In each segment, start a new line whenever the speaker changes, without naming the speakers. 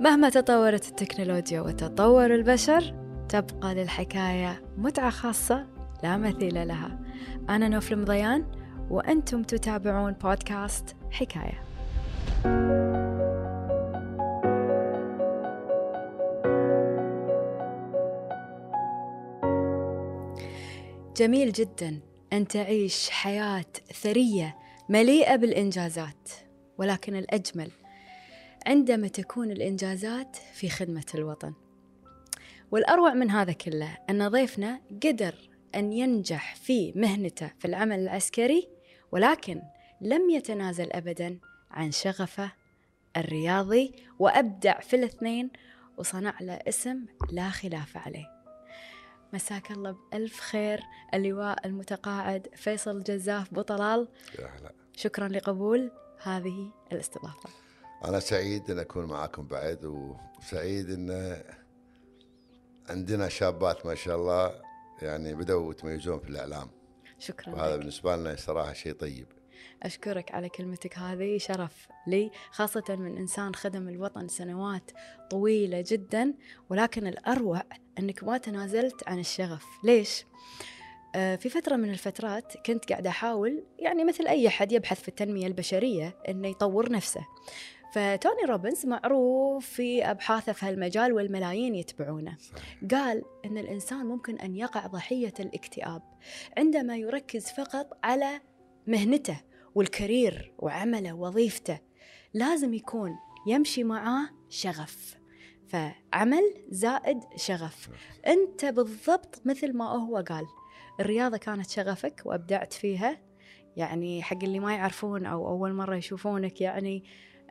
مهما تطورت التكنولوجيا وتطور البشر تبقى للحكاية متعة خاصة لا مثيل لها. أنا نوف المضيان وأنتم تتابعون بودكاست حكاية. جميل جدا أن تعيش حياة ثرية مليئة بالإنجازات ولكن الأجمل عندما تكون الإنجازات في خدمة الوطن. والأروع من هذا كله أن ضيفنا قدر أن ينجح في مهنته في العمل العسكري ولكن لم يتنازل أبدا عن شغفه الرياضي وأبدع في الاثنين وصنع له اسم لا خلاف عليه. مساك الله بألف خير اللواء المتقاعد فيصل جزاف بطلال شكرا لقبول هذه الاستضافة.
أنا سعيد أن أكون معاكم بعد وسعيد أن عندنا شابات ما شاء الله يعني بدأوا يتميزون في الإعلام
شكرا
وهذا
لك.
بالنسبة لنا صراحة شيء طيب
أشكرك على كلمتك هذه شرف لي خاصة من إنسان خدم الوطن سنوات طويلة جدا ولكن الأروع أنك ما تنازلت عن الشغف ليش؟ آه، في فترة من الفترات كنت قاعدة أحاول يعني مثل أي حد يبحث في التنمية البشرية أنه يطور نفسه فتوني روبنز معروف في أبحاثه في هالمجال والملايين يتبعونه. قال أن الإنسان ممكن أن يقع ضحية الاكتئاب عندما يركز فقط على مهنته والكارير وعمله وظيفته لازم يكون يمشي معاه شغف. فعمل زائد شغف. أنت بالضبط مثل ما هو قال الرياضة كانت شغفك وأبدعت فيها. يعني حق اللي ما يعرفون أو أول مرة يشوفونك يعني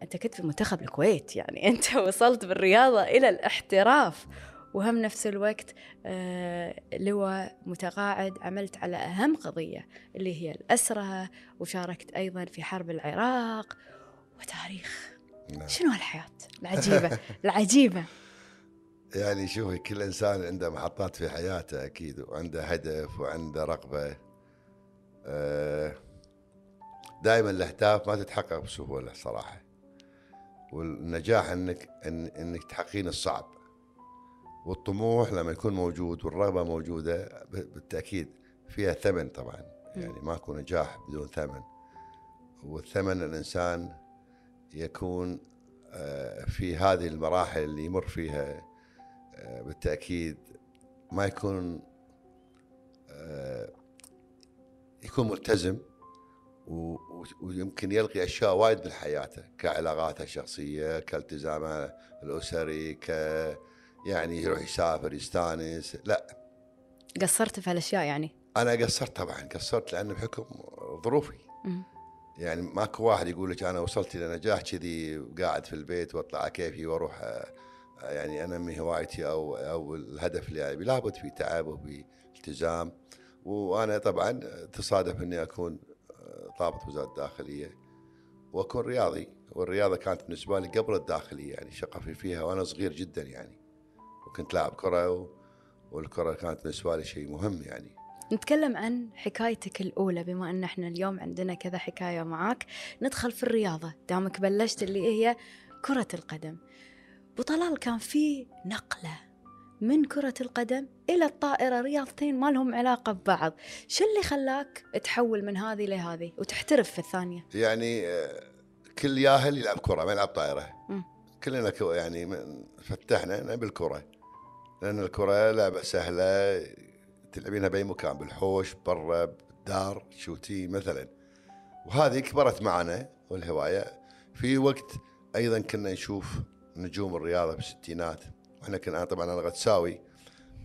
أنت كنت في منتخب الكويت يعني أنت وصلت بالرياضة إلى الاحتراف. وهم نفس الوقت آه لواء متقاعد عملت على أهم قضية اللي هي الأسرة وشاركت أيضا في حرب العراق وتاريخ.
نعم.
شنو هالحياة؟ العجيبة العجيبة.
يعني شوفي كل إنسان عنده محطات في حياته أكيد وعنده هدف وعنده رغبة. دائما الأهداف ما تتحقق بسهولة صراحة. والنجاح انك إن إنك تحققين الصعب. والطموح لما يكون موجود والرغبة موجودة بالتأكيد فيها ثمن طبعا. يعني ماكو نجاح بدون ثمن. والثمن الإنسان يكون آه، في هذه المراحل اللي يمر فيها آه، بالتأكيد ما يكون آه، يكون ملتزم. ويمكن يلغي أشياء وايد من حياته كعلاقاته الشخصية كالتزامه الأسري ك يعني يروح يسافر يستانس لا.
قصرت في هالأشياء يعني؟
أنا قصرت طبعا قصرت لأن بحكم ظروفي. يعني ماكو واحد يقول لك أنا وصلت إلى نجاح كذي قاعد في البيت وأطلع كيفي وأروح يعني انمي هوايتي أو أو الهدف اللي أبي لابد في تعب وفي التزام. وأنا طبعا تصادف إني أكون ضابط وزارة الداخلية. وأكون رياضي والرياضه كانت بالنسبة لي قبل الداخلية يعني شغفي فيها وأنا صغير جدا يعني. وكنت لاعب كرة و والكرة كانت بالنسبة لي شيء مهم يعني.
نتكلم عن حكايتك الأولى بما أن إحنا اليوم عندنا كذا حكاية معاك. ندخل في الرياضة دامك بلشت اللي هي كرة القدم. بطلال كان في نقلة من كرة القدم إلى الطائرة رياضتين ما لهم علاقة ببعض. شو اللي خلاك تحول من هذه لهذه وتحترف في الثانية؟
يعني آه، كل ياهل يلعب كرة ما يلعب طائرة.
مم.
كلنا كو- يعني فتحنا نبي الكره لأن الكرة لعبة سهلة تلعبينها بأي مكان بالحوش برا بالدار شوتي مثلا. وهذه كبرت معنا والهواية. في وقت أيضا كنا نشوف نجوم الرياضة بالستينات وإحنا كنا أنا طبعا أنا غتساوي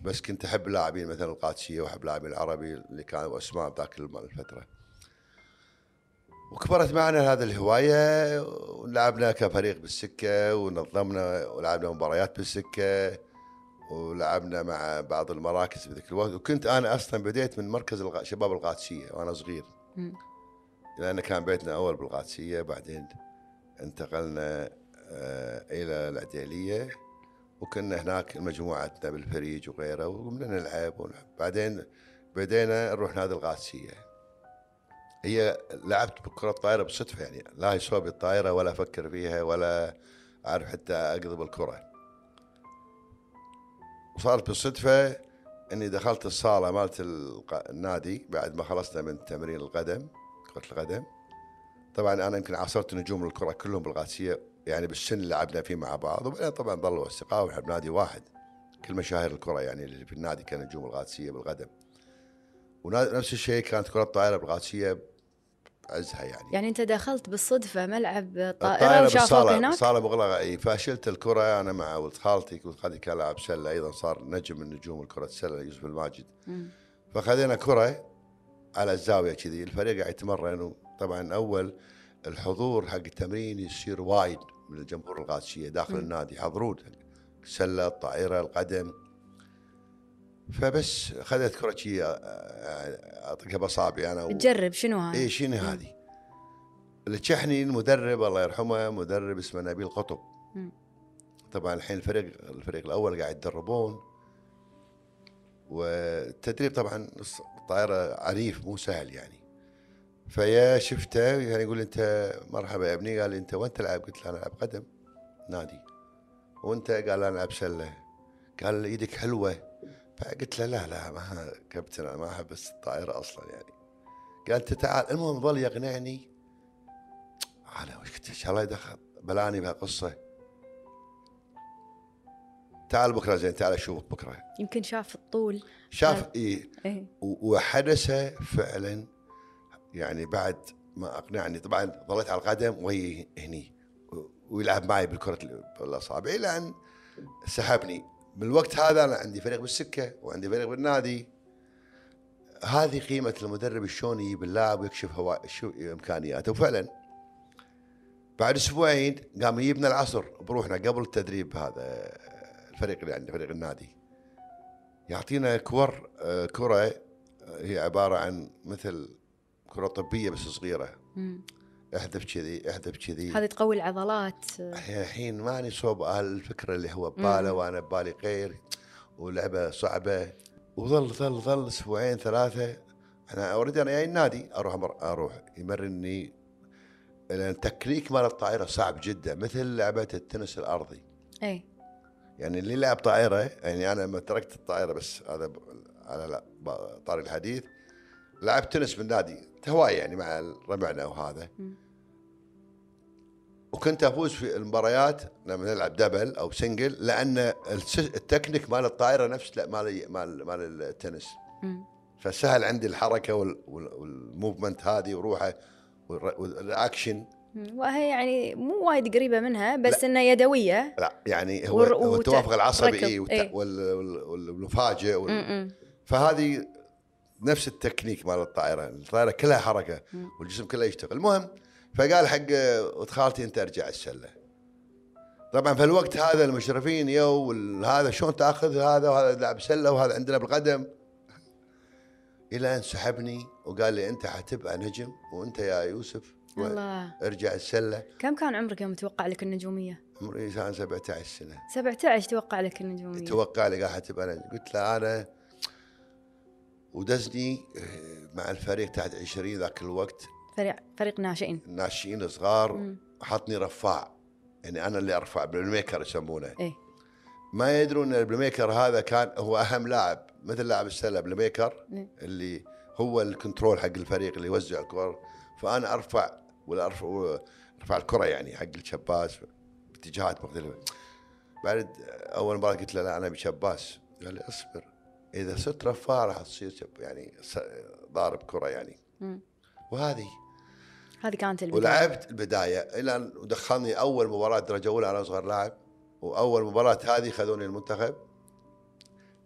بس كنت أحب اللاعبين مثلا القادسية وأحب اللاعبين العربي اللي كانوا أسماء ذاك الم- الفترة. وكبرت معنا هذه الهواية ولعبنا كفريق بالسكة ونظمنا ولعبنا مباريات بالسكة ولعبنا مع بعض المراكز في ذاك الوقت. وكنت أنا أصلا بديت من مركز الغ- شباب القادسية وأنا صغير. لأن كان بيتنا أول بالقادسية بعدين انتقلنا آه، إلى العديلية. وكنا هناك مجموعتنا بالفريج وغيره وقمنا نلعب ونلعب. بعدين بدينا نروح نادي القادسية. هي لعبت بكرة الطائرة بالصدفة يعني لا يسوى بالطائرة ولا أفكر فيها ولا أعرف حتى أقلب الكرة. وصارت بالصدفة إني دخلت الصالة مالت النادي بعد ما خلصنا من تمرين القدم كرة القدم. طبعا أنا يمكن عاصرت نجوم الكرة كلهم بالقادسية يعني بالسن اللي لعبنا فيه مع بعض. وبعدين طبعا ظلوا اصدقاء ونحن بنادي واحد. كل مشاهير الكرة يعني اللي في النادي كان نجوم القادسيه بالقدم ونفس الشيء كانت كرة الطائرة بالقادسيه بعزها يعني.
يعني أنت دخلت بالصدفة ملعب
طائرة
وشافوك هناك؟
صالة مغلقة. أي فشلت الكرة أنا مع ولد خالتي. ولد خالتي كان لاعب سلة. أيضا صار نجم من نجوم الكرة السلة يوسف الماجد. فخذينا كرة على الزاوية كذي. الفريق قاعد يتمرن. وطبعا أول الحضور حق التمرين يصير وايد من الجمهور القادسية داخل
مم.
النادي يحضرون السلة الطائرة القدم فبس اخذت كرة شي أطقها بأصابعي أنا و...
تجرب شنو هذا
اي شنو. هذه؟ اللي تشحني المدرب الله يرحمه مدرب اسمه نبيل قطب
مم.
طبعا الحين الفريق الفريق الأول قاعد يتدربون والتدريب طبعا الطائرة عنيف مو سهل يعني فيا شفته يعني يقول أنت مرحبا يا ابني قال أنت وين تلعب؟ قلت له أنا ألعب قدم. نادي. وأنت؟ قال أنا ألعب سله قال إيدك حلوة. فقلت له لا لا ما كابتن أنا ما أحب الطائرة أصلا يعني. قال أنت تعال. المهم ظل يقنعني. أنا وش قلت إن شاء الله يدخل بلاني بهالقصة. تعال بكرة زين تعال أشوفك بكرة.
يمكن شاف الطول.
شاف إيه.
إيه.
و- وحدث فعلا يعني بعد ما أقنعني طبعا ظليت على القدم وهي هني ويلعب معي بالكرة ال- بالأصابع إلى أن سحبني. بالوقت هذا أنا عندي فريق بالسكة وعندي فريق بالنادي. هذه قيمة المدرب شلون يجيب اللاعب ويكشف هو شو إمكانياته. وفعلا بعد أسبوعين قام يجيبنا العصر بروحنا قبل التدريب هذا الفريق اللي عندنا فريق النادي. يعطينا كور آه، كرة آه، هي عبارة عن مثل كرة طبية بس صغيرة.
مم.
احذف كذي احذف كذي.
هذه تقوي العضلات.
الحين ماني صوب الفكرة اللي هو بباله. وأنا ببالي غير ولعبة صعبة. وظل ظل ظل أسبوعين ثلاثة. أنا already أنا جاي النادي أروح أروح. يمرني لأن التكنيك مال الطائرة صعب جدا مثل لعبة التنس الأرضي.
إي.
يعني اللي لعب طائرة يعني أنا لما تركت الطائرة بس هذا على طاري الحديث. لعبت تنس بالنادي هواية يعني مع ربعنا وهذا. وكنت أفوز في المباريات لما نلعب double أو single لأن التكنيك مال الطائرة نفس لا مال مال مال التنس. فسهل عندي الحركة وال- وال- وال movement هذه وروحه والاكشن.
وهي يعني مو وايد قريبة منها بس إنها يدوية
لا يعني هو, هو التوافق العصبي إيه والمفاجئ. فهذه نفس التكنيك مال الطائرة، الطائرة كلها
حركة.
والجسم كله يشتغل، المهم فقال حق ولد خالتي أنت أرجع السلة. طبعا في الوقت هذا المشرفين يو هذا شلون تأخذ هذا وهذا لاعب سلة وهذا عندنا بالقدم. إلى أن سحبني وقال لي أنت حتبقى نجم وأنت يا يوسف.
الله.
ارجع السلة.
كم كان عمرك يوم توقع لك النجومية؟
عمري كان 17 سنة.
17 توقع لك النجومية.
توقع لي قال حتبقى نجم. قلت له أنا ودزني آه، مع الفريق تحت 20 ذاك الوقت.
فريق فريق ناشئين.
ناشئين صغار.
مم.
حطني رفاع. يعني أنا اللي أرفع playmaker يسمونه.
إيه.
ما يدرون إن ال playmaker هذا كان هو أهم لاعب مثل لاعب السلة playmaker
إيه.
اللي هو ال control حق الفريق اللي يوزع الكره فأنا أرفع ولا أرفع أرفع الكرة يعني حق الشباس باتجاهات مختلفة. بعد أول مره قلت له لا أنا بشباس. قال لي أصبر. إذا صرت رفاع راح تصير يعني ضارب كرة يعني.
مم.
وهذه.
هذه كانت البداية.
ولعبت البداية إلى أن دخلني أول مباراة درجة أولى أنا صغير لاعب وأول مباراة هذه خذوني المنتخب.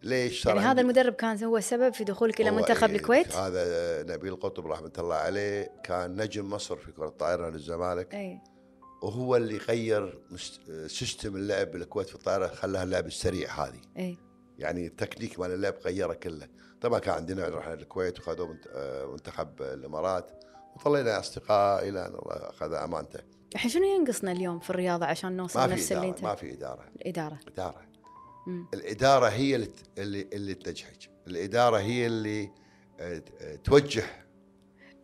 ليش؟
يعني هذا المدرب كان هو السبب في دخولك
إلى
منتخب
إيه،
الكويت؟
هذا نبيل قطب رحمة الله عليه كان نجم مصر في كرة الطائرة للزمالك.
اي
وهو اللي غير system اللعب بالكويت في الطائرة خلاها اللعب السريع هذه.
اي
يعني التكنيك مال اللعب غيره كله. طبعا كان عندنا رحنا الكويت وخذوا آه، منتخب الإمارات وظلينا أصدقاء إلى أن الله أخذ أمانته.
الحين شنو ينقصنا اليوم في الرياضه عشان نوصل نفس اللي انت؟
ما في إدارة.
الإدارة.
إدارة.
مم.
الإدارة هي اللي اللي اللي تنجحك الإدارة هي اللي آه، آه، توجه.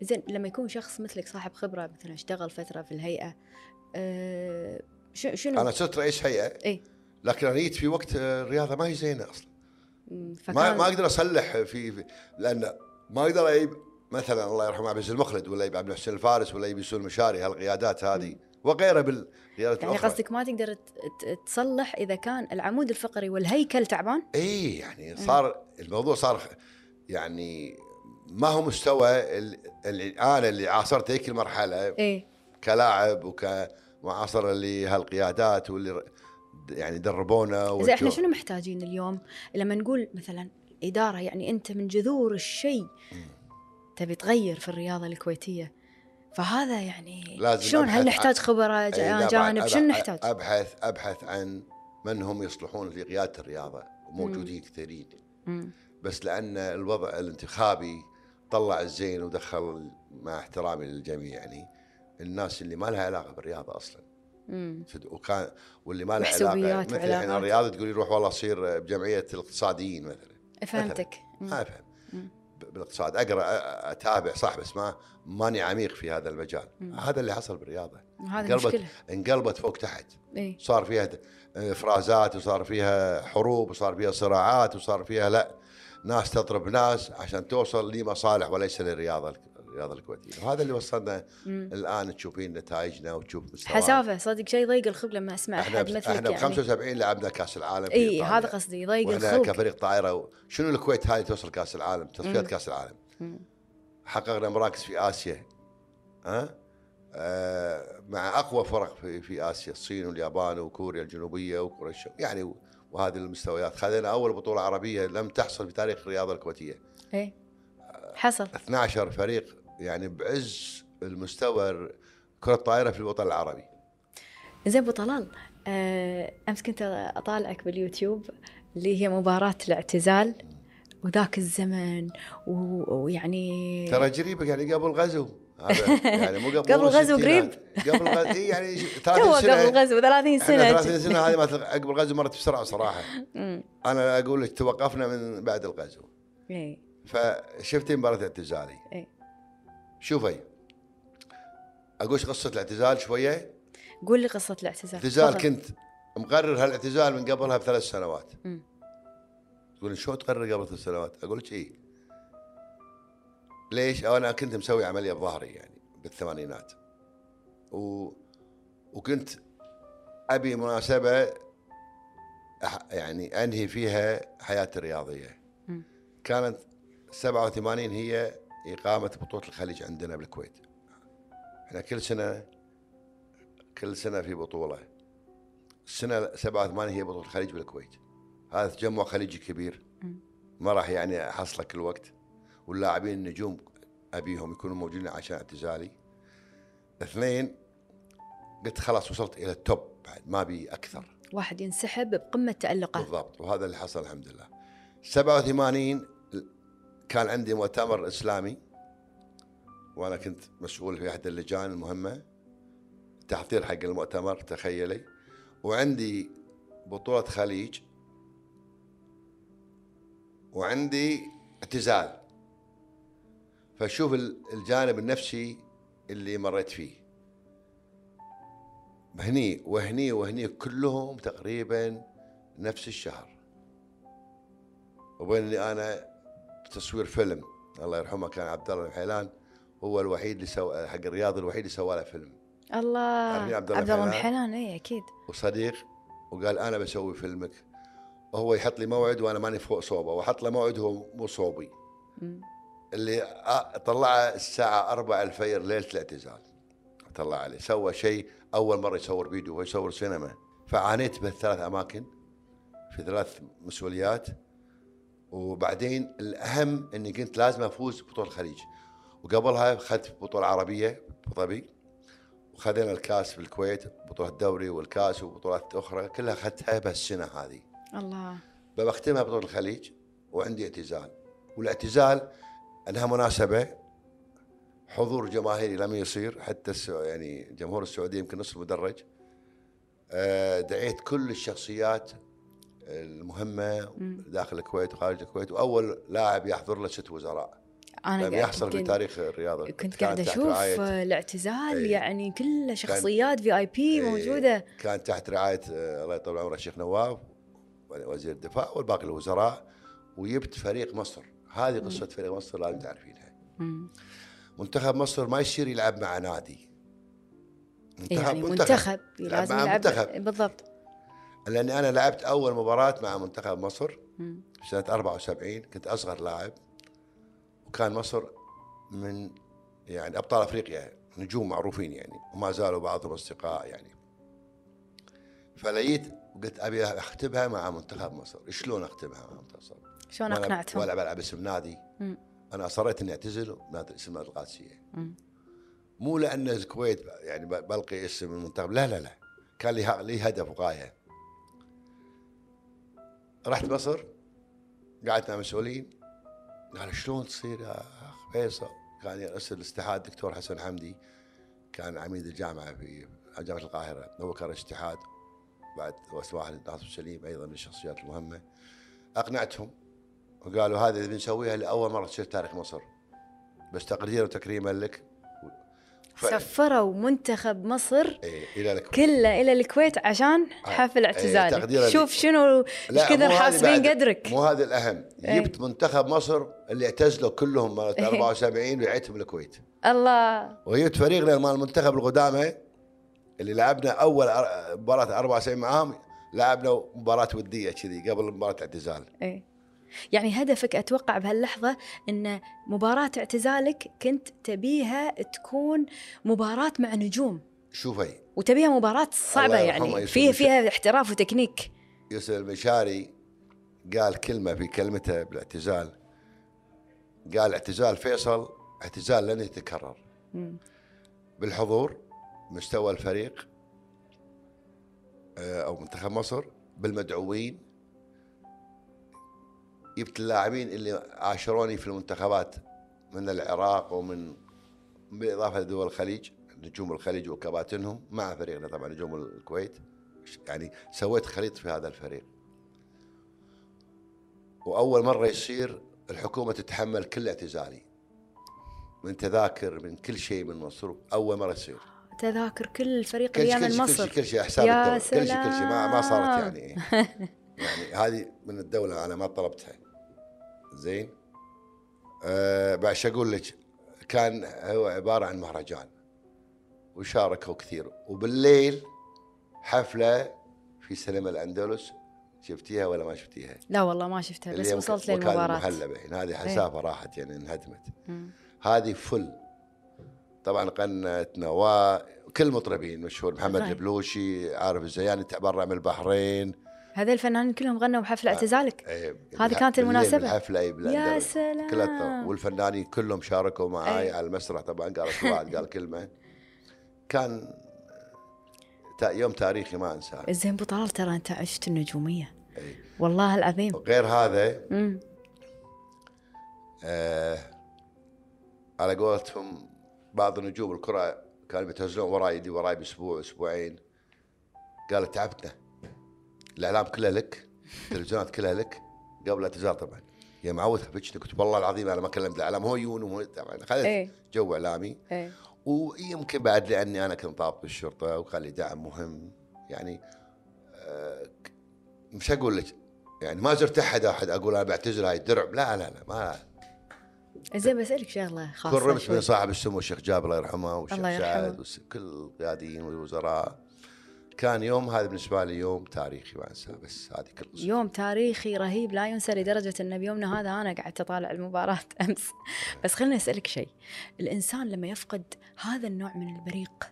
زين لما يكون شخص مثلك صاحب خبرة مثلا اشتغل فترة في الهيئة أه شنو؟
أنا صرت رئيس هيئة.
اي
لكن أنا جيت في وقت الرياضة ما هي زينة
أصلا.
ما ما أقدر أصلح في, في لأن ما أقدر أجيب مثلا الله يرحمه عبد المخلد ولا يجيب عبد الحسين الفارس ولا يجيب يسوع المشاري هالقيادات هذه وغيرها بالقيادات
يعني قصدك ما تقدر تصلح إذا كان العمود الفقري والهيكل تعبان؟
اي يعني صار الموضوع صار يعني ما هو مستوى ال- اللي أنا اللي عاصرت هيك المرحلة
إيه.
كلاعب وكمعاصر اللي هالقيادات واللي يعني دربونا
زين
إحنا
شنو محتاجين اليوم؟ لما نقول مثلا إدارة يعني أنت من جذور الشيء تبي تغير في الرياضة الكويتية. فهذا يعني
لازم
شلون؟ هل
أبحث
نحتاج خبراء جانب شنو نحتاج؟
أبحث أبحث عن من هم يصلحون لقياده الرياضة. وموجودين كثيرين. بس لأن الوضع الانتخابي طلع الزين ودخل مع احترامي للجميع يعني الناس اللي ما لها علاقة بالرياضة أصلا.
مم.
فد- وكان واللي ما له علاقه مثل الحين
وعلاقات.
الرياضه تقول لي روح والله صير بجمعية الاقتصاديين مثلا.
فهمتك. مم.
ما أفهم.
مم.
بالاقتصاد. أقرأ أتابع صح بس ما ماني عميق في هذا المجال. هذا اللي حصل
بالرياضة.
انقلبت انقلبت فوق تحت.
إيه.
صار فيها إفرازات وصار فيها حروب وصار فيها صراعات وصار فيها لا. ناس تضرب ناس عشان توصل لمصالح وليس للرياضة. الرياضه الكويتيه وهذا اللي وصلنا الآن تشوفين نتائجنا وتشوف مستوى
حسافة صدق شيء يضيق الخلق لما
أسمع
احد مثلك
إحنا ب
يعني
75 لعبنا كأس العالم إي.
هذا قصدي
وإحنا
الخلق
كفريق طائرة. شنو الكويت هاي توصل كأس العالم؟ تصفيات كأس العالم.
مم.
حققنا مراكز في آسيا. ها؟ آه مع أقوى فرق في, في آسيا الصين واليابان وكوريا الجنوبية وكوريا يعني وهذه المستويات. خذينا أول بطولة عربية لم تحصل في تاريخ الرياضة الكويتية.
إيه حصل.
12 فريق يعني بعز المستوى كرة الطائرة في الوطن العربي.
زين أبو طلال آه، أمس كنت أطالعك باليوتيوب اللي هي مباراة الاعتزال وذاك الزمن ويعني
ترى قريبك يعني قبل هذا يعني مو قبل
قبل الغزو
الستينات. قبل إي يعني 30
تو
سنة.
قبل الغزو 30
إحنا
سنة.
30 سنة هذه عقب الغزو مرت بسرعة
صراحة.
أنا أقول لك توقفنا من بعد الغزو.
إيه
فشفتي مباراة اعتزالي. شوفي أقول قصة الاعتزال شوية
قول لي قصة الاعتزال
اعتزال. كنت مقرر هالاعتزال من قبلها بثلاث سنوات. تقول شلون تقرر قبل ثلاث سنوات؟ أقول لك اي ليش؟ أنا كنت مسوي عملية بظهري يعني بالثمانينات و... وكنت أبي مناسبة. يعني أنهي فيها حياتي الرياضية
مم.
كانت 87 هي إقامة بطولة الخليج عندنا بالكويت. إحنا كل سنة كل سنة في بطولة. السنة 87 هي بطولة الخليج بالكويت. هذا تجمع خليجي كبير. ما راح يعني أحصله كل وقت. واللاعبين النجوم أبيهم يكونوا موجودين عشان اعتزالي. اثنين قلت خلاص وصلت إلى التوب بعد ما أبي أكثر.
واحد ينسحب بقمة تألقه.
بالضبط وهذا اللي حصل الحمد لله. 87 كان عندي مؤتمر إسلامي وأنا كنت مسؤول في أحد اللجان المهمة تحضير حق المؤتمر تخيلي. وعندي بطولة خليج وعندي اعتزال. فشوف ال- الجانب النفسي اللي مريت فيه. هني وهني وهني كلهم تقريبا نفس الشهر. وبين إني أنا تصوير فيلم. الله يرحمه كان عبد الله الحيلان هو الوحيد اللي سوى حق الرياض الوحيد اللي سوى له فيلم.
الله.
عبد الله
عبد الله
محيلان؟
محلان اي أكيد.
وصديق وقال أنا بسوي فيلمك. وهو يحط لي موعد وأنا ماني فوق صوبة وحط له موعد هو مو صوبي. اللي آ- طلعه الساعة 4 الفجر ليلة الاعتزال. طلع عليه. سوى شيء أول مرة يصور فيديو هو يصور سينما. فعانيت بالثلاث أماكن في ثلاث مسؤوليات. وبعدين الأهم إني كنت لازم أفوز ببطولة الخليج. وقبلها أخذت بطوله عربية ابو ظبي وخذينا الكاس في الكويت بطولة الدوري والكاس وبطولات أخرى كلها أخذتها بهالسنة هذه.
الله.
بختمها بطولة الخليج وعندي اعتزال. والاعتزال أنها مناسبة حضور جماهيري لم يصير حتى السع- يعني جمهور السعودية يمكن نصف المدرج آه، دعيت كل الشخصيات المهمة داخل الكويت وخارج الكويت وأول لاعب يحضر له ست وزراء.
أنا
لم
قاعد-
يحصل في تاريخ الرياضة.
كنت
تحت أشوف
الاعتزال
إيه.
يعني كله شخصيات في آي بي
إيه.
موجودة.
كان تحت رعاية آه، الله يطول عمره الشيخ نواف وزير الدفاع والباقي الوزراء وجبت فريق مصر. هذه قصة فريق مصر لازم تعرفينها. منتخب مصر ما يصير يلعب مع نادي.
يعني منتخب
يلعب
لازم
مع
يلعب
منتخب.
بالضبط.
لأني أنا لعبت أول مباراة مع منتخب مصر سنة 74 كنت أصغر لاعب وكان مصر من يعني أبطال أفريقيا نجوم معروفين يعني وما زالوا بعضهم أصدقاء يعني. فلقيت قلت أبي أختبها مع منتخب مصر. شلون أختبها مع منتخب مصر؟
شلون أقنعتهم؟
ولا بلعب اسم نادي.
مم.
أنا أصريت إني أعتزل نادي اسم نادي
القادسية.
مو لأن الكويت يعني بلقي اسم المنتخب. لا لا لا. كان لي هدف وغاية. رحت مصر قعدت مع مسؤولين. قال شلون تصير يا أخ فيصل؟ كان يرأس الاتحاد الدكتور حسن حمدي كان عميد الجامعة في جامعة القاهرة. هو كان الاتحاد بعد واحد ناصر سليم أيضا من الشخصيات المهمة. أقنعتهم وقالوا هذه بنسويها لأول مرة تصير تاريخ مصر. بس تقديرا وتكريما لك
سفروا منتخب مصر
إيه إلى الكويت
كله إلى الكويت عشان
آه.
حفل
إيه،
اعتزالك
تقديراً
شوف. شنو إيش كثر
مو هذه
حاسبين قدرك
مو هذا الأهم
إيه.
جبت منتخب مصر اللي اعتزلوا كلهم
إيه.
74 وعيتهم الكويت
الله
وجبت فريقنا مال المنتخب القدامى اللي لعبنا أول مباراة 74 معاهم لعبنا مباراة ودية كذي قبل مباراة اعتزال
إيه يعني هدفك أتوقع بهاللحظة إن مباراة اعتزالك كنت تبيها تكون مباراة مع نجوم.
شوفي
وتبيها مباراة صعبة
الله يرحمه
يعني فيها فيها احتراف وتكنيك.
يوسف المشاري قال كلمة في كلمته بالاعتزال. قال اعتزال فيصل اعتزال لن يتكرر.
مم.
بالحضور مستوى الفريق آه، أو منتخب مصر بالمدعوين جبت اللاعبين اللي عاشروني في المنتخبات من العراق ومن بالاضافه لدول الخليج نجوم الخليج وكباتنهم مع فريقنا طبعا نجوم الكويت. يعني سويت خليط في هذا الفريق. وأول مرة يصير الحكومة تتحمل كل اعتزالي. من تذاكر من كل شيء من مصر أول مرة يصير
تذاكر كل اللي
شيء
يعمل
كل شيء
مصر.
كل شيء حساب كل شيء كل شيء ما ما صارت. يعني. يعني هذه من الدولة أنا ما طلبتها. زين؟ أه بعد أقول لك؟ كان هو عبارة عن مهرجان وشاركوا كثير. وبالليل حفلة في سينما الأندلس. شفتيها ولا ما شفتيها؟
لا والله ما شفتها بس وصلت للمباراة.
المهلبة يعني هذه حسافة راحت يعني انهدمت. هذه فل. طبعا قنتنا وكل المطربين مشهور محمد. البلوشي عارف الزياني تبرع من البحرين.
هذول الفنانين كلهم غنوا بحفل
آه.
اعتزالك
إيه،
هذه كانت
بالليل
المناسبة.
بالحفله اي
يا. سلام
كلها والفنانين كلهم شاركوا معي
أي.
على المسرح طبعا قال واحد قال كلمة كان يوم تاريخي ما أنساه
زين ابو طلال ترى أنت عشت النجومية
أي.
والله العظيم
غير هذا آه على قولتهم بعض نجوم الكره كانوا بيتنزلون وراي يدي وراي بأسبوع أسبوعين قال تعبتنا الإعلام كلها لك التلفزيونات كلها لك قبل الاعتزال طبعا. يا معود فجتني قلت والله العظيم أنا ما كلمت الإعلام هو يون وهو طبعا. خذت
إيه.
جو إعلامي.
إيه.
ويمكن بعد لأني أنا كنت ضابط بالشرطه وكان لي دعم مهم. يعني آه، مش أقول لك يعني ما زرت أحد أحد أقول أنا بعتذر هاي الدرع. لا لا لا ما.
زين بسألك شغله خاصة.
كرمت. من صاحب السمو الشيخ جابر الله يرحمه والشيخ. سعد وكل القياديين والوزراء. كان يوم هذا بالنسبة لي يوم تاريخي ما أنساه بس هذه كل قصة.
يوم تاريخي رهيب لا ينسى لدرجة أن بيومنا هذا أنا قعدت أطالع المباراة أمس. بس خليني أسألك شيء. الإنسان لما يفقد هذا النوع من البريق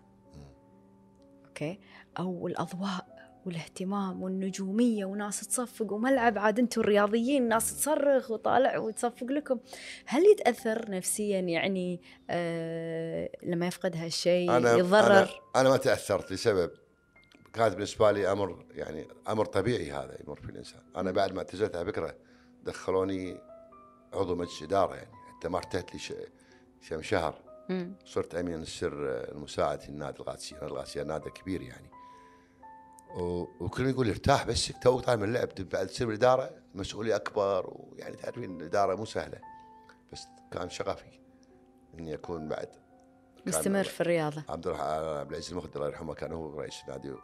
أوكي أو الأضواء والاهتمام والنجومية وناس تصفق وملعب عاد أنتم الرياضيين ناس تصرخ وطالع وتصفق لكم هل يتأثر نفسيا يعني آه لما يفقد هالشيء
أنا
يتضرر
أنا, أنا ما تأثرت لسبب. كانت بالنسبة لي أمر يعني أمر طبيعي هذا يمر في الإنسان. أنا بعد ما اعتزلت على فكرة دخلوني عضو مجلس إدارة يعني. حتى ما ارتحت لي كم شهر. صرت أمين السر المساعد في النادي القادسيه، النادي القادسيه نادي كبير يعني. وكل يقول ارتاح بس توك طالع من اللعب بعد تصير بالإدارة. مسؤولية أكبر ويعني تعرفين الإدارة مو سهلة. بس كان شغفي إني أكون بعد.
مستمر في الرياضة.
عبد الرحمن عبد العزيز المخدر الله يرحمه كان هو رئيس النادي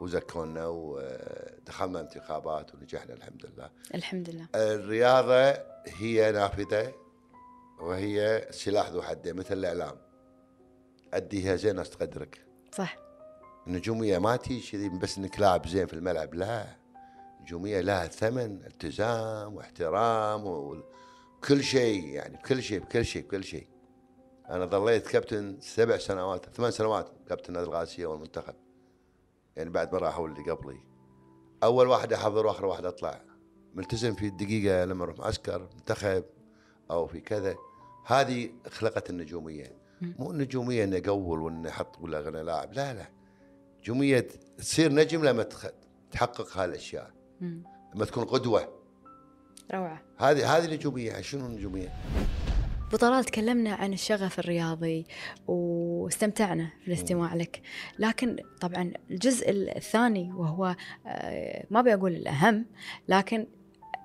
وزكونا ودخلنا انتخابات ونجحنا الحمد لله.
الحمد لله.
الرياضة هي نافذة وهي سلاح ذو حدين مثل الإعلام. أديها زين الناس تقدرك.
صح.
النجومية ما تيجي كذي بس إنك لاعب زين في الملعب لا. النجومية لها ثمن التزام واحترام وكل شيء يعني بكل شيء بكل شيء بكل شيء. أنا ظليت كابتن سبع سنوات ثمان سنوات كابتن نادي الغاسية والمنتخب. يعني بعد ما راحوا اللي قبلي. أول واحد احضر واخر واحد أطلع. ملتزم في الدقيقة لما أروح معسكر منتخب أو في كذا. هذه خلقت النجومية. مو النجومية اني أقول واني أحط ولا أنا لاعب. لا لا. نجومية تصير نجم لما تحقق
هالأشياء.
لما تكون قدوة.
روعة.
هذه هذه نجومية. شنو النجومية؟
أبو طلال تكلمنا عن الشغف الرياضي واستمتعنا في الاستماع لك. لكن طبعا الجزء الثاني وهو آه، ما أبي أقول الأهم لكن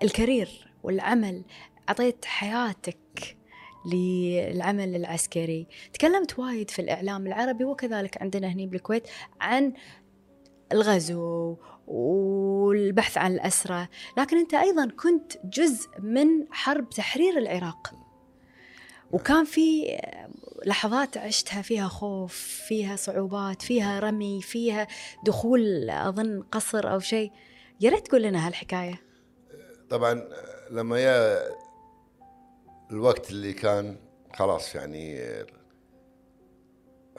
الكارير والعمل. أعطيت حياتك للعمل العسكري. تكلمت وايد في الإعلام العربي وكذلك عندنا هنا بالكويت عن الغزو والبحث عن الأسرة. لكن أنت أيضا كنت جزء من حرب تحرير العراق. وكان في لحظات عشتها فيها خوف فيها صعوبات فيها رمي فيها دخول أظن قصر أو شيء. يا ريت تقول لنا هالحكاية.
طبعا لما يا الوقت اللي كان خلاص يعني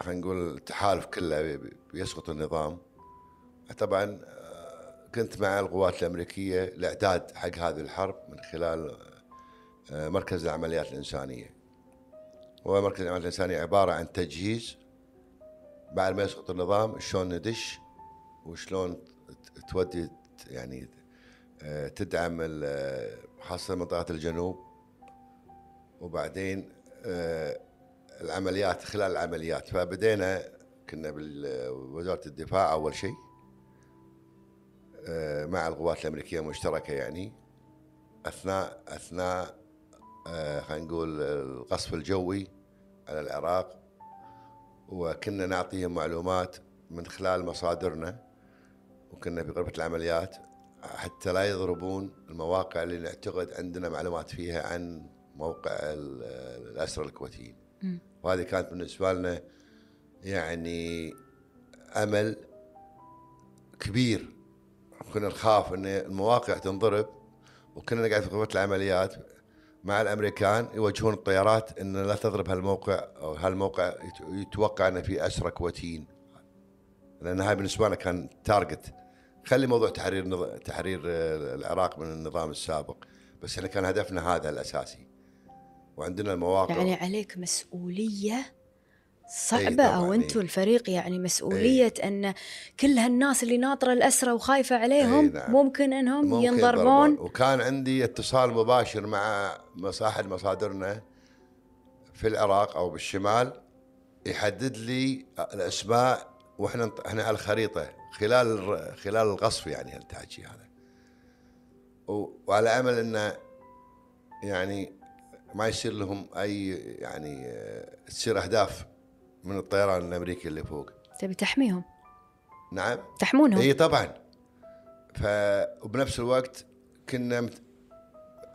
خلينا نقول التحالف كله بيسقط النظام. طبعا كنت مع القوات الأمريكية الاعداد حق هذه الحرب من خلال مركز العمليات الإنسانية. هو مركز العمليات الانسانيه عبارة عن تجهيز بعد ما يسقط النظام شلون ندش وشلون تودي يعني تدعم خاصة منطقة الجنوب. وبعدين العمليات خلال العمليات. فبدينا كنا بوزاره الدفاع أول شيء مع القوات الأمريكية المشتركة يعني. أثناء أثناء خلينا نقول القصف الجوي على العراق وكنا نعطيهم معلومات من خلال مصادرنا وكنا في غرفة العمليات حتى لا يضربون المواقع اللي نعتقد عندنا معلومات فيها عن موقع الاسرى الكويتيين. وهذه كانت بالنسبة لنا يعني أمل كبير. كنا نخاف إن المواقع تنضرب وكنا نقعد في غرفة العمليات مع الأمريكان يوجهون الطيارات إن لا تضرب هالموقع أو هالموقع يتوقع ان في اسرى كويتيين لأن هاي بالنسبة لنا كان تارجت خلي موضوع تحرير نظ... تحرير العراق من النظام السابق. بس إحنا كان هدفنا هذا الأساسي. وعندنا المواقع.
يعني عليك مسؤولية صعبة أو أنتم الفريق يعني مسؤولية أي. أن كل هالناس اللي ناطرة الأسرة وخايفة عليهم نعم. ممكن أنهم ممكن ينضربون.
وكان عندي اتصال مباشر مع أحد مصادرنا في العراق أو بالشمال يحدد لي الأسماء وإحنا إحنا على الخريطة خلال خلال القصف يعني التحكي هذا. وعلى أمل أنه يعني ما يصير لهم أي يعني تصير أهداف. من الطيران الأمريكي اللي فوق.
تبي تحميهم؟
نعم.
تحمونهم؟
إي طبعا. ف وبنفس الوقت كنا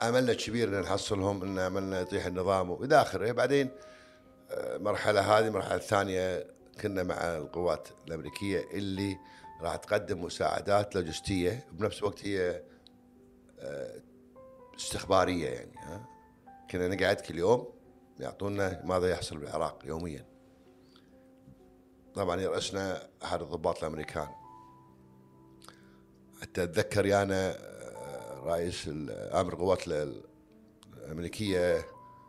املنا كبير إن نحصلهم إن عملنا يطيح النظام وإلى آخره. بعدين المرحله هذه المرحلة الثانية كنا مع القوات الأمريكية اللي راح تقدم مساعدات لوجستية. وبنفس الوقت هي استخبارية يعني ها. كنا نقعد كل يوم يعطونا ماذا يحصل بالعراق يوميا. طبعا يرأسنا احد الضباط الأمريكان. حتى اتذكر يانا رئيس آمر القوات الأمريكية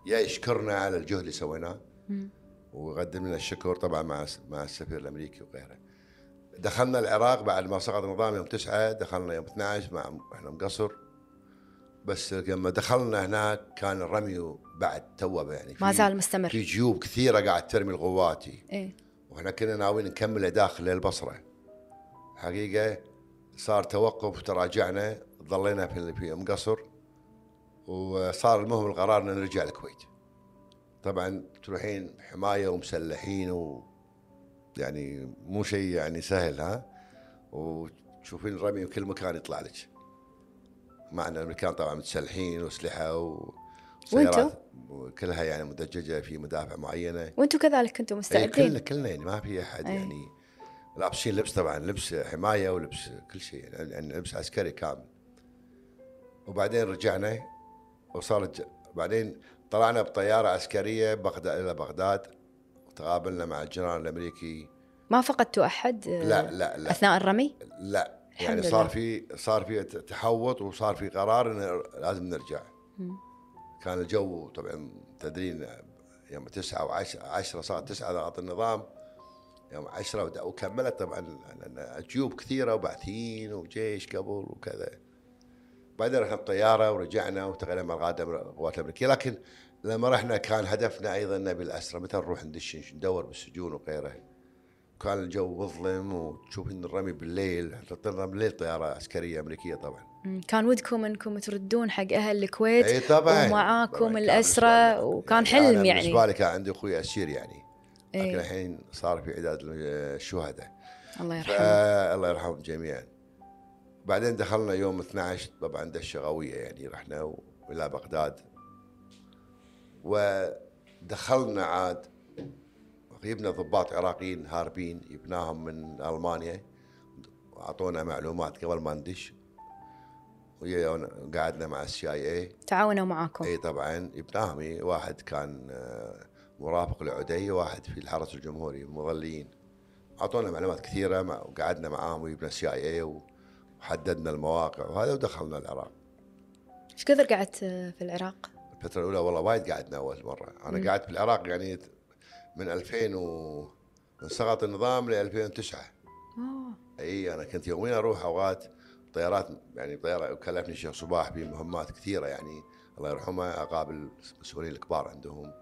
يا يشكرنا على الجهد اللي سويناه. وقدم لنا الشكر طبعا مع مع السفير الأمريكي وغيره. دخلنا العراق بعد ما سقط النظام يوم 9 دخلنا يوم 12 مع إحنا مقصر. بس لما دخلنا هناك كان الرمي بعد توه يعني
ما زال مستمر.
في جيوب كثيرة قاعد ترمي القواتي
إيه.
وإحنا كنا ناويين نكمله داخل البصرة. حقيقة صار توقف وتراجعنا ظلينا في في ام قصر وصار المهم القرار ان نرجع الكويت. طبعا تروحين حماية ومسلحين و يعني مو شيء يعني سهل ها؟ وتشوفين الرمي بكل مكان يطلع لك. مع إن المكان طبعا متسلحين وأسلحة و
وانتو؟
كلها يعني مدججة في مدافع معينة
وأنتم كذلك كنتم
إيه،
مستعدين
كلنا كلنا يعني ما في أحد
أي.
يعني لابسين لبس طبعا لبس حماية ولبس كل شيء يعني لبس عسكري كامل وبعدين رجعنا وصارت بعدين طلعنا بطيارة عسكرية بغداد إلى بغداد وتقابلنا مع الجنرال الأمريكي
ما فقدتوا أحد آه،
لا لا لا
أثناء الرمي
لا يعني صار. في صار في تحوط وصار في قرار انه لازم نرجع. كان الجو طبعا تدرين يوم تسعة وعشرة عشرة صار تسعة ضغط النظام يوم عشرة وكملت طبعا جيوب كثيرة وبعثيين وجيش قبل وكذا. بعدين رحنا بطيارة ورجعنا وتغيرنا مع القوات الأمريكية. لكن لما رحنا كان هدفنا أيضا نبي الأسرة متى نروح ندش ندور بالسجون وغيره. كان الجو مظلم وتشوفين الرمي بالليل طلعنا بالليل طيارة عسكرية أمريكية طبعا.
كان ودكم إنكم تردون حق أهل الكويت
إي طبعا.
ومعاكم
لي-
وكان
يعني
حلم يعني.
بالنسبة لي كان عندي أخوي أسير يعني. لكن. الحين صار في اعداد الشهداء.
الله يرحمه.
فالله يرحمهم جميعا. بعدين دخلنا يوم 12 طبعا دشة قوية يعني رحنا إلى بغداد. ودخلنا عاد جبنا ضباط عراقيين هاربين جبناهم من ألمانيا. واعطونا معلومات قبل ما ندش. وقعدنا مع ال CIA
تعاونوا معاكم.
اي طبعا جبناهم واحد كان آه، مرافق لعدي واحد في الحرس الجمهوري مظليين. أعطونا معلومات كثيرة مع- وقعدنا معاهم وجبنا CIA وحددنا المواقع وهذا ودخلنا العراق.
إيش كثر قعدت في العراق؟
الفترة الأولى والله وايد قعدنا أول مرة. أنا قعدت في العراق يعني من 2000 و من سقط النظام ل 2009
أوه.
إي أنا كنت يوميا أروح أوقات طيارات يعني طيارة كلفني الشيخ صباح بمهمات كثيرة يعني الله يرحمه اقابل المسؤولين الكبار عندهم.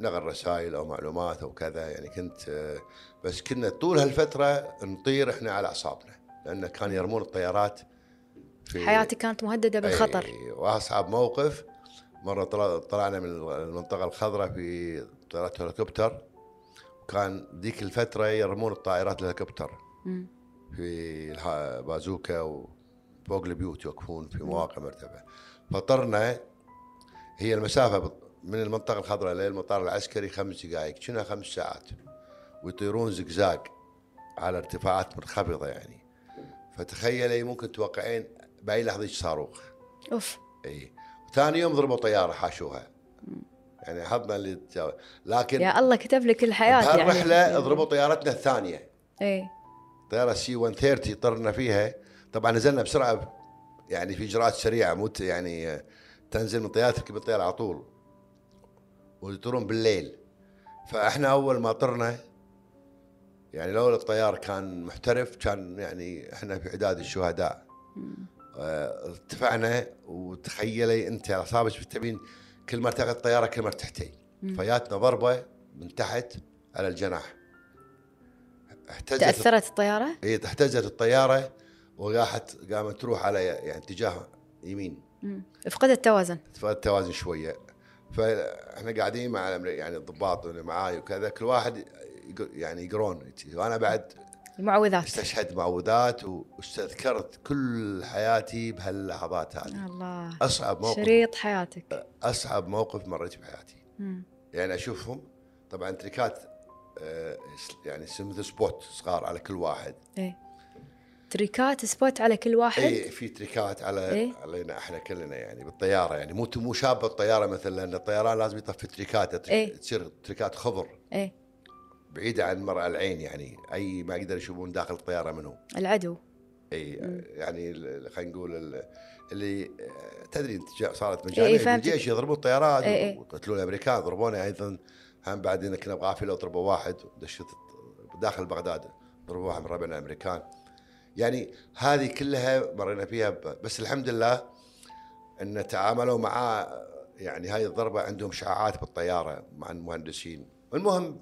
نقل رسائل أو معلومات أو كذا يعني كنت بس كنا طول هالفترة نطير إحنا على أعصابنا لأن كان يرمون الطيارات في
حياتك كانت مهددة بالخطر
وأصعب موقف مرة طلع- طلعنا من المنطقة الخضراء في طيارات هليكوبتر وكان ذيك الفترة يرمون الطائرات الهليكوبتر. في بازوكا وفوق البيوت يوقفون في مواقع مرتفعه فطرنا هي المسافة بط- من المنطقة الخضراء للمطار العسكري خمس دقائق كنا خمس ساعات؟ ويطيرون زقزاق على ارتفاعات منخفضة يعني. فتخيلي ممكن توقعين بأي لحظة يجي صاروخ.
أوف.
إي. ثاني يوم ضربوا طيارة حاشوها. يعني حظنا اللي. لكن
يا الله كتب لك الحياة يعني.
بهالرحله ضربوا طيارتنا الثانية.
إيه
طيارة سي 130 طرنا فيها. طبعا نزلنا بسرعة يعني في إجراءات سريعة مو يعني تنزل من طياره تركب الطياره على طول. ويطيرون بالليل. فإحنا أول ما طرنا يعني لو الطيار كان محترف كان يعني إحنا في إعداد الشهداء. ارتفعنا وتخيلي أنت اصابعك تبين كل ما تاخذ الطياره كل ما تحتي فياتنا ضربة من تحت على الجناح. احتزت
تأثرت الطيارة؟
هي احتزت الطيارة وراحت قامت تروح على يعني اتجاه يمين.
مم. فقدت التوازن.
تفقد التوازن شوية. فإحنا قاعدين مع يعني الضباط اللي معاي وكذا كل واحد يعني يقرون. وأنا بعد
المعوذات.
استشهد معوذات واستذكرت كل حياتي بهاللحظات هذه.
الله.
أصعب موقف.
شريط حياتك.
أصعب موقف مريت بحياتي.
مم.
يعني أشوفهم طبعا تريكات آه، يعني مثل سبوت صغار على كل واحد.
إيه. تريكات سبوت على كل واحد؟
اي في تريكات على
إيه؟
علينا إحنا كلنا يعني بالطيارة يعني. مو مو شابه الطياره مثلا لأن الطيران لازم يطفي تريكات تريك-
إيه؟
تصير تريكات خضر.
إيه.
بعيده عن مرأى العين يعني. أي ما يقدر يشوفون داخل الطيارة منهم
العدو.
اي يعني خلينا نقول ال- اللي آه، تدري انت صارت
إيه،
مجانين
فهمتك.
الجيش يضربون الطيارات
إيه، إيه.
ويقتلون الأمريكان ضربونا أيضا. هم بعدين كنا بقافله وضربوا واحد دشت داخل بغداد ضربوا واحد من ربعنا الأمريكان يعني هذه كلها مرينا فيها بس الحمد لله إن تعاملوا مع يعني هاي الضربة عندهم شعاعات بالطيارة مع المهندسين المهم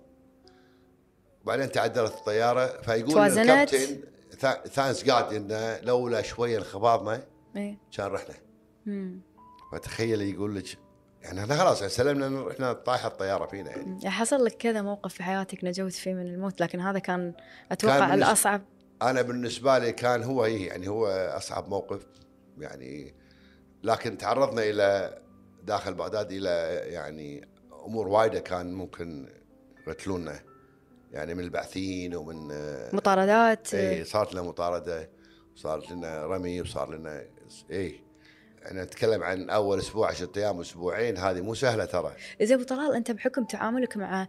بعدين تعدلت الطيارة فيقول
توازنت؟
الكابتن ثانكس جاد إنه لولا شوية انخفاضنا
إيه
كان رحنا. فتخيل يقول لك يعني إحنا خلاص يعني سلمنا إن إحنا طايحة الطيارة فينا يعني.
حصل لك كذا موقف في حياتك نجوت فيه من الموت لكن هذا كان أتوقع
كان
الأصعب؟
أنا بالنسبة لي كان هو هي يعني هو أصعب موقف يعني لكن تعرضنا إلى داخل بغداد إلى يعني أمور وايدة كان ممكن يقتلونا يعني من البعثيين ومن
مطاردات.
اي صارت لنا مطاردة وصارت لنا رمي وصار لنا اي إحنا نتكلم عن أول أسبوع 10 أيام أسبوعين هذه مو سهلة ترى.
زين أبو طلال أنت بحكم تعاملك مع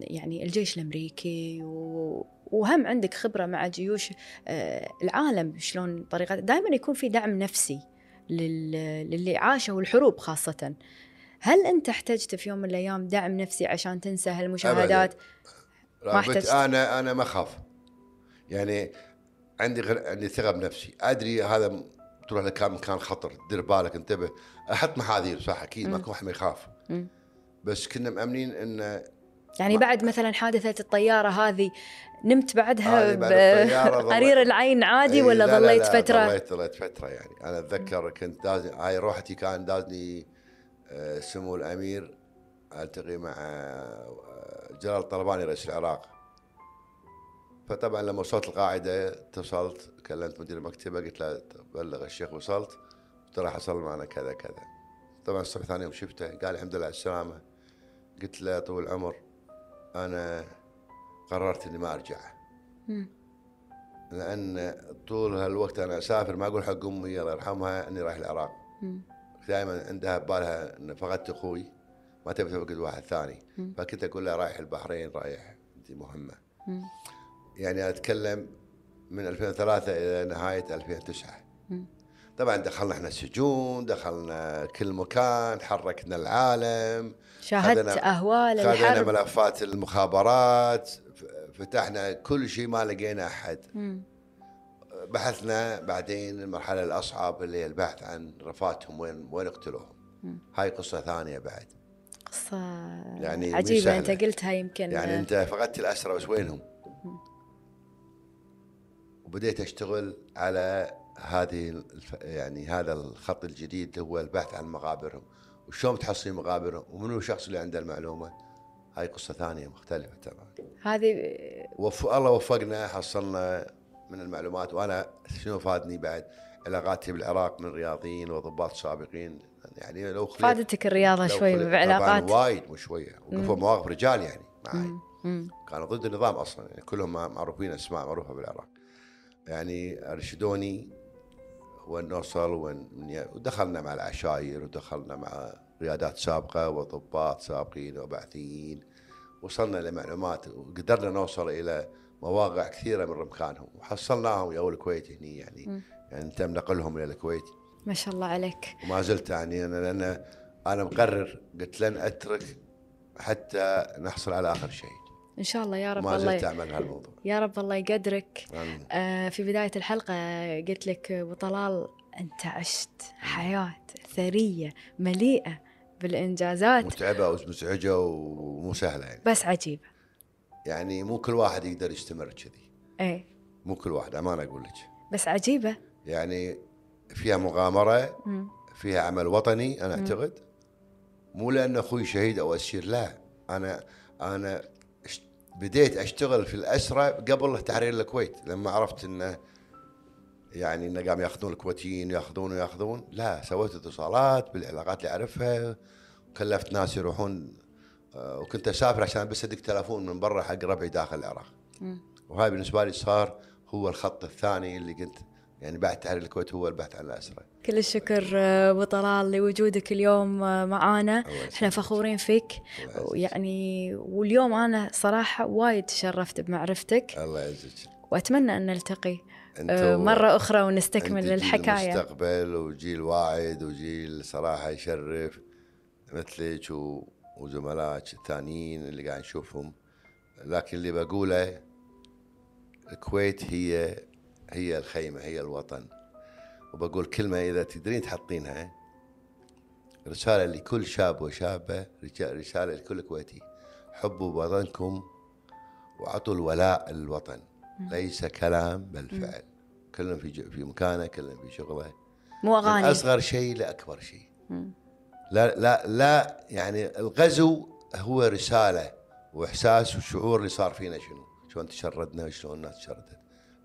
يعني الجيش الأمريكي و... وهم عندك خبرة مع جيوش آه، العالم شلون طريقة دائما يكون في دعم نفسي لل... للي عاشوا الحروب خاصة. هل أنت احتجت في يوم من الأيام دعم نفسي عشان تنسى هالمشاهدات؟ ما احتجت.
أنا أنا ما أخاف. يعني عندي غر... عندي ثقة بنفسي. أدري هذا تروح لكان مكان خطر دير بالك انتبه أحط محاذير صح؟ أكيد
مم.
ماكو واحد ما يخاف. بس كنا مأمنين إن
يعني
ما-
بعد مثلا حادثة الطيارة هذه نمت بعدها
الطيارة
بقرير العين عادي ولا
لا، لا،
ظليت
لا،
فترة؟
ظليت ظليت فترة يعني. أنا أتذكر كنت دازني هاي روحتي كان دازني آه، سمو الأمير ألتقي مع آه، جلال الطلباني رئيس العراق. فطبعا لما وصلت القاعدة اتصلت كلمت مدير المكتبة قلت له بلغ الشيخ وصلت ترى حصل معنا كذا كذا طبعا الصبح ثاني يوم شفته قال الحمد لله على السلامة قلت له طول العمر أنا قررت إني ما
أرجع.
لأن طول هالوقت أنا أسافر ما أقول حق أمي الله يرحمها إني رايح العراق. دائما عندها ببالها إن فقدت أخوي ما تبي تفقد واحد ثاني. فكنت أقول لها رايح البحرين رايح دي
مهمة.
يعني أتكلم من 2003 إلى نهاية 2009
مم.
طبعا دخلنا إحنا السجون دخلنا كل مكان حركنا العالم
شاهدت
خذنا- أهوال
الحرب
ملفات المخابرات فتحنا كل شيء ما لقينا أحد
مم.
بحثنا بعدين المرحلة الأصعب اللي هي البحث عن رفاتهم وين وين اقتلوهم. هاي قصة ثانية بعد
قصة
يعني سهلة.
أنت قلتها يمكن
يعني أنت فقدت الاسرى بس وينهم؟ وبديت أشتغل على هذه. يعني هذا الخط الجديد اللي هو البحث عن مقابرهم وشلون بتحصل مقابرهم ومنو الشخص اللي عنده المعلومه هاي قصة ثانية مختلفة تماما.
هذه
وف... الله وفقنا حصلنا من المعلومات وأنا شنو فادني بعد؟ علاقاتي بالعراق من رياضيين وضباط سابقين. يعني لو خليت
فادتك الرياضة
لو
شوي بعلاقات.
وايد مو شوية. وقفوا مواقف رجال يعني معي. كانوا ضد النظام أصلا. يعني كلهم معروفين أسماء معروفة بالعراق. يعني أرشدوني وين نوصل وين ودخلنا مع العشاير ودخلنا مع قيادات سابقة وضباط سابقين وبعثيين وصلنا لمعلومات وقدرنا نوصل إلى مواقع كثيرة من رمكانهم وحصلناهم يا الكويت هني يعني.
مم.
يعني تم نقلهم إلى الكويت.
ما شاء الله عليك.
وما زلت يعني أنا لأن أنا مقرر قلت لن أترك حتى نحصل على آخر شيء.
إن شاء الله يا رب
ما
الله
أعمل هالموضوع.
يا رب الله يقدرك.
آمين.
آه في بداية الحلقة قلت لك أبو طلال أنت عشت حياة ثرية مليئة بالإنجازات.
متعبة ومزعجة ومو سهلة يعني.
بس عجيبة.
يعني مو كل واحد يقدر يستمر كذي.
إيه.
مو كل واحد أمانة أقول لك.
بس عجيبة.
يعني فيها مغامرة
مم.
فيها عمل وطني أنا أعتقد. مو لأن أخوي شهيد أو أسير لا. أنا أنا بديت أشتغل في الاسرى قبل تحرير الكويت لما عرفت إنه يعني إنه قام يأخذون الكويتيين يأخذون ويأخذون. لا سويت اتصالات بالعلاقات اللي أعرفها كلفت ناس يروحون آه، وكنت أسافر عشان بس أدق تلفون من برا حق ربعي داخل العراق. وهاي بالنسبة لي صار هو الخط الثاني اللي كنت يعني بعد تحرير الكويت هو البحث عن الاسرى
كل الشكر آه، أبو طلال لوجودك اليوم آه، معانا. إحنا فخورين فيك. ويعني واليوم أنا صراحة وايد تشرفت بمعرفتك
الله يعزك
وأتمنى أن نلتقي آه، مرة أخرى ونستكمل
جيل
الحكاية
المستقبل وجيل واعد وجيل صراحة يشرف مثلك. وزملائك الثانيين اللي قاعد نشوفهم لكن اللي بقوله الكويت هي هي الخيمة هي الوطن وبقول كلمة إذا تقدرين تحطينها. رسالة لكل شاب وشابة رجال- رسالة لكل كويتي. حبوا وطنكم وأعطوا الولاء للوطن. ليس كلام بل فعل. كلهم في في مكانه كلهم في شغله.
مو
من
أغاني
أصغر شيء لأكبر شيء. لا لا لا يعني الغزو هو رسالة وإحساس وشعور اللي صار فينا شنو؟ شلون تشردنا وشلون الناس تشردت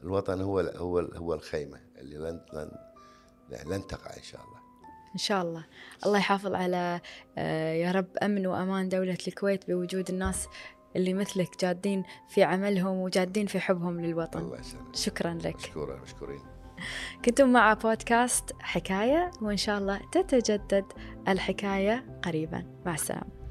الوطن هو هو هو الخيمة اللي لن لن لن تقع إن شاء الله.
إن شاء الله. الله يحافظ على آه، يا رب أمن وأمان دولة الكويت بوجود الناس اللي مثلك جادين في عملهم وجادين في حبهم للوطن.
الله يسلمك.
شكرا لك.
مشكورة مشكورين.
كنتم مع بودكاست حكاية وإن شاء الله تتجدد الحكاية قريبا. مع السلامة.